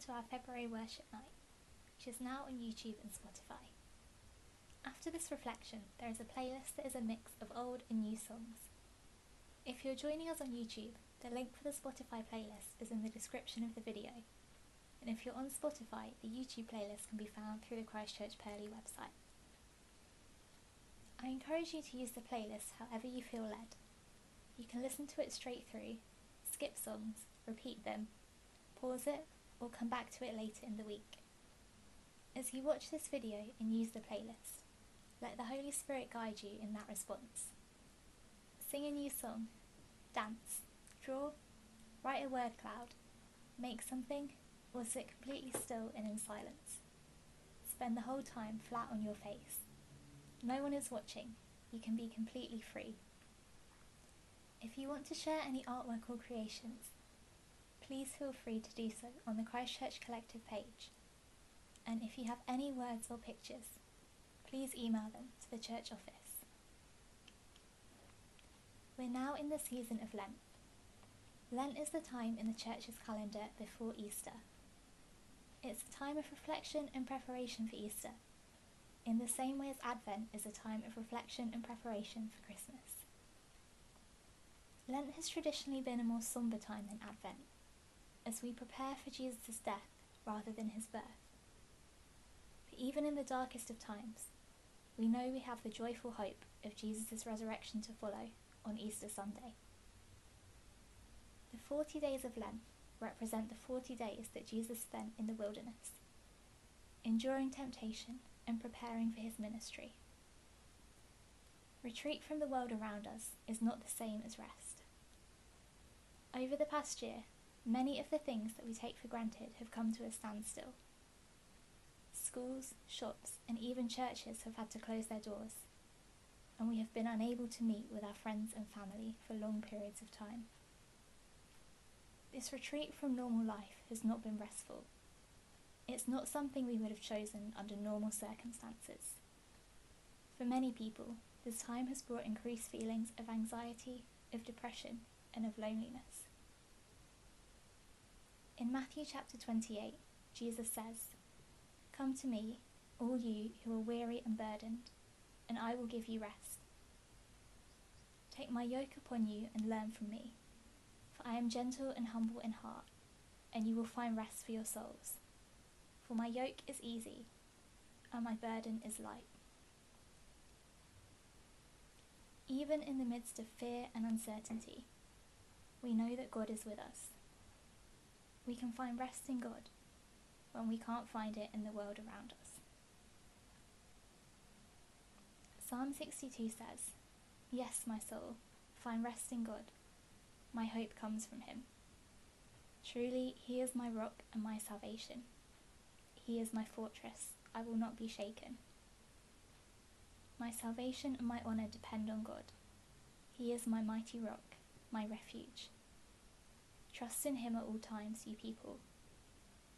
to our February worship night, which is now on YouTube and Spotify. After this reflection, there is a playlist that is a mix of old and new songs. If you're joining us on YouTube, the link for the Spotify playlist is in the description of the video. And if you're on Spotify, the YouTube playlist can be found through the Christchurch Purley website. I encourage you to use the playlist however you feel led. You can listen to it straight through, skip songs, repeat them, pause it, or come back to it later in the week. As you watch this video and use the playlist, let the Holy Spirit guide you in that response. Sing a new song, dance, draw, write a word cloud, make something, or sit completely still and in silence. Spend the whole time flat on your face. No one is watching. You can be completely free. If you want to share any artwork or creations, please feel free to do so on the Christchurch Collective page. And if you have any words or pictures, please email them to the church office. We're now in the season of Lent. Lent is the time in the church's calendar before Easter. It's a time of reflection and preparation for Easter, in the same way as Advent is a time of reflection and preparation for Christmas. Lent has traditionally been a more sombre time than Advent, as we prepare for Jesus' death rather than his birth. But even in the darkest of times, we know we have the joyful hope of Jesus' resurrection to follow on Easter Sunday. The 40 days of Lent represent the 40 days that Jesus spent in the wilderness, enduring temptation and preparing for his ministry. Retreat from the world around us is not the same as rest. Over the past year, many of the things that we take for granted have come to a standstill. Schools, shops, and even churches have had to close their doors, and we have been unable to meet with our friends and family for long periods of time. This retreat from normal life has not been restful. It's not something we would have chosen under normal circumstances. For many people, this time has brought increased feelings of anxiety, of depression, and of loneliness. In Matthew chapter 28, Jesus says, Come to me, all you who are weary and burdened, and I will give you rest. Take my yoke upon you and learn from me for I am gentle and humble in heart, and you will find rest for your souls. For my yoke is easy, and my burden is light. Even in the midst of fear and uncertainty, we know that God is with us. We can find rest in God when we can't find it in the world around us. Psalm 62 says, Yes, my soul, find rest in God my hope comes from him. Truly, he is my rock and my salvation. He is my fortress, I will not be shaken. My salvation and my honour depend on God. He is my mighty rock, my refuge. Trust in him at all times, you people.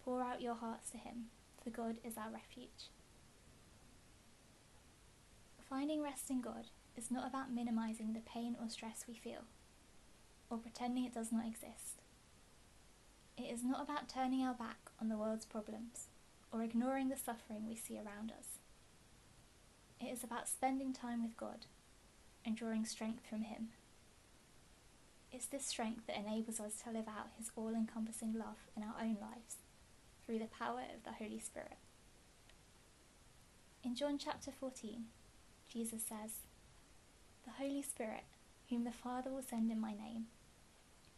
Pour out your hearts to him, for God is our refuge. Finding rest in God is not about minimising the pain or stress we feel or pretending it does not exist. It is not about turning our back on the world's problems or ignoring the suffering we see around us. It is about spending time with God and drawing strength from Him. It's this strength that enables us to live out His all encompassing love in our own lives through the power of the Holy Spirit. In John chapter 14, Jesus says, The Holy Spirit, whom the Father will send in my name,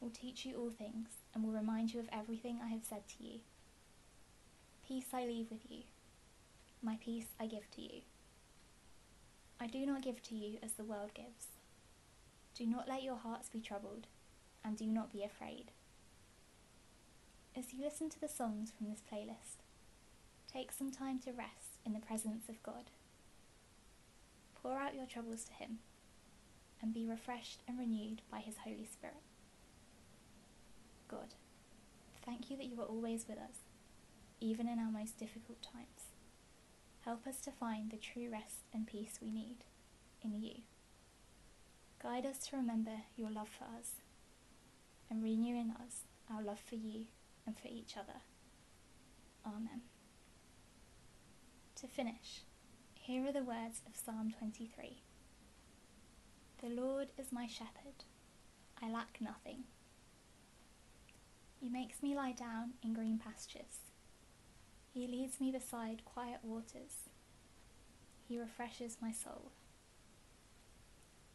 will teach you all things and will remind you of everything I have said to you. Peace I leave with you, my peace I give to you. I do not give to you as the world gives. Do not let your hearts be troubled, and do not be afraid. As you listen to the songs from this playlist, take some time to rest in the presence of God. Pour out your troubles to Him, and be refreshed and renewed by His Holy Spirit. God, thank you that you are always with us, even in our most difficult times. Help us to find the true rest and peace we need in you. Guide us to remember your love for us and renew in us our love for you and for each other. Amen. To finish, here are the words of Psalm 23 The Lord is my shepherd, I lack nothing. He makes me lie down in green pastures. He leads me beside quiet waters. He refreshes my soul.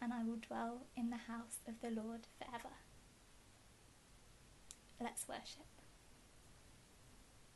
and I will dwell in the house of the Lord forever. Let's worship.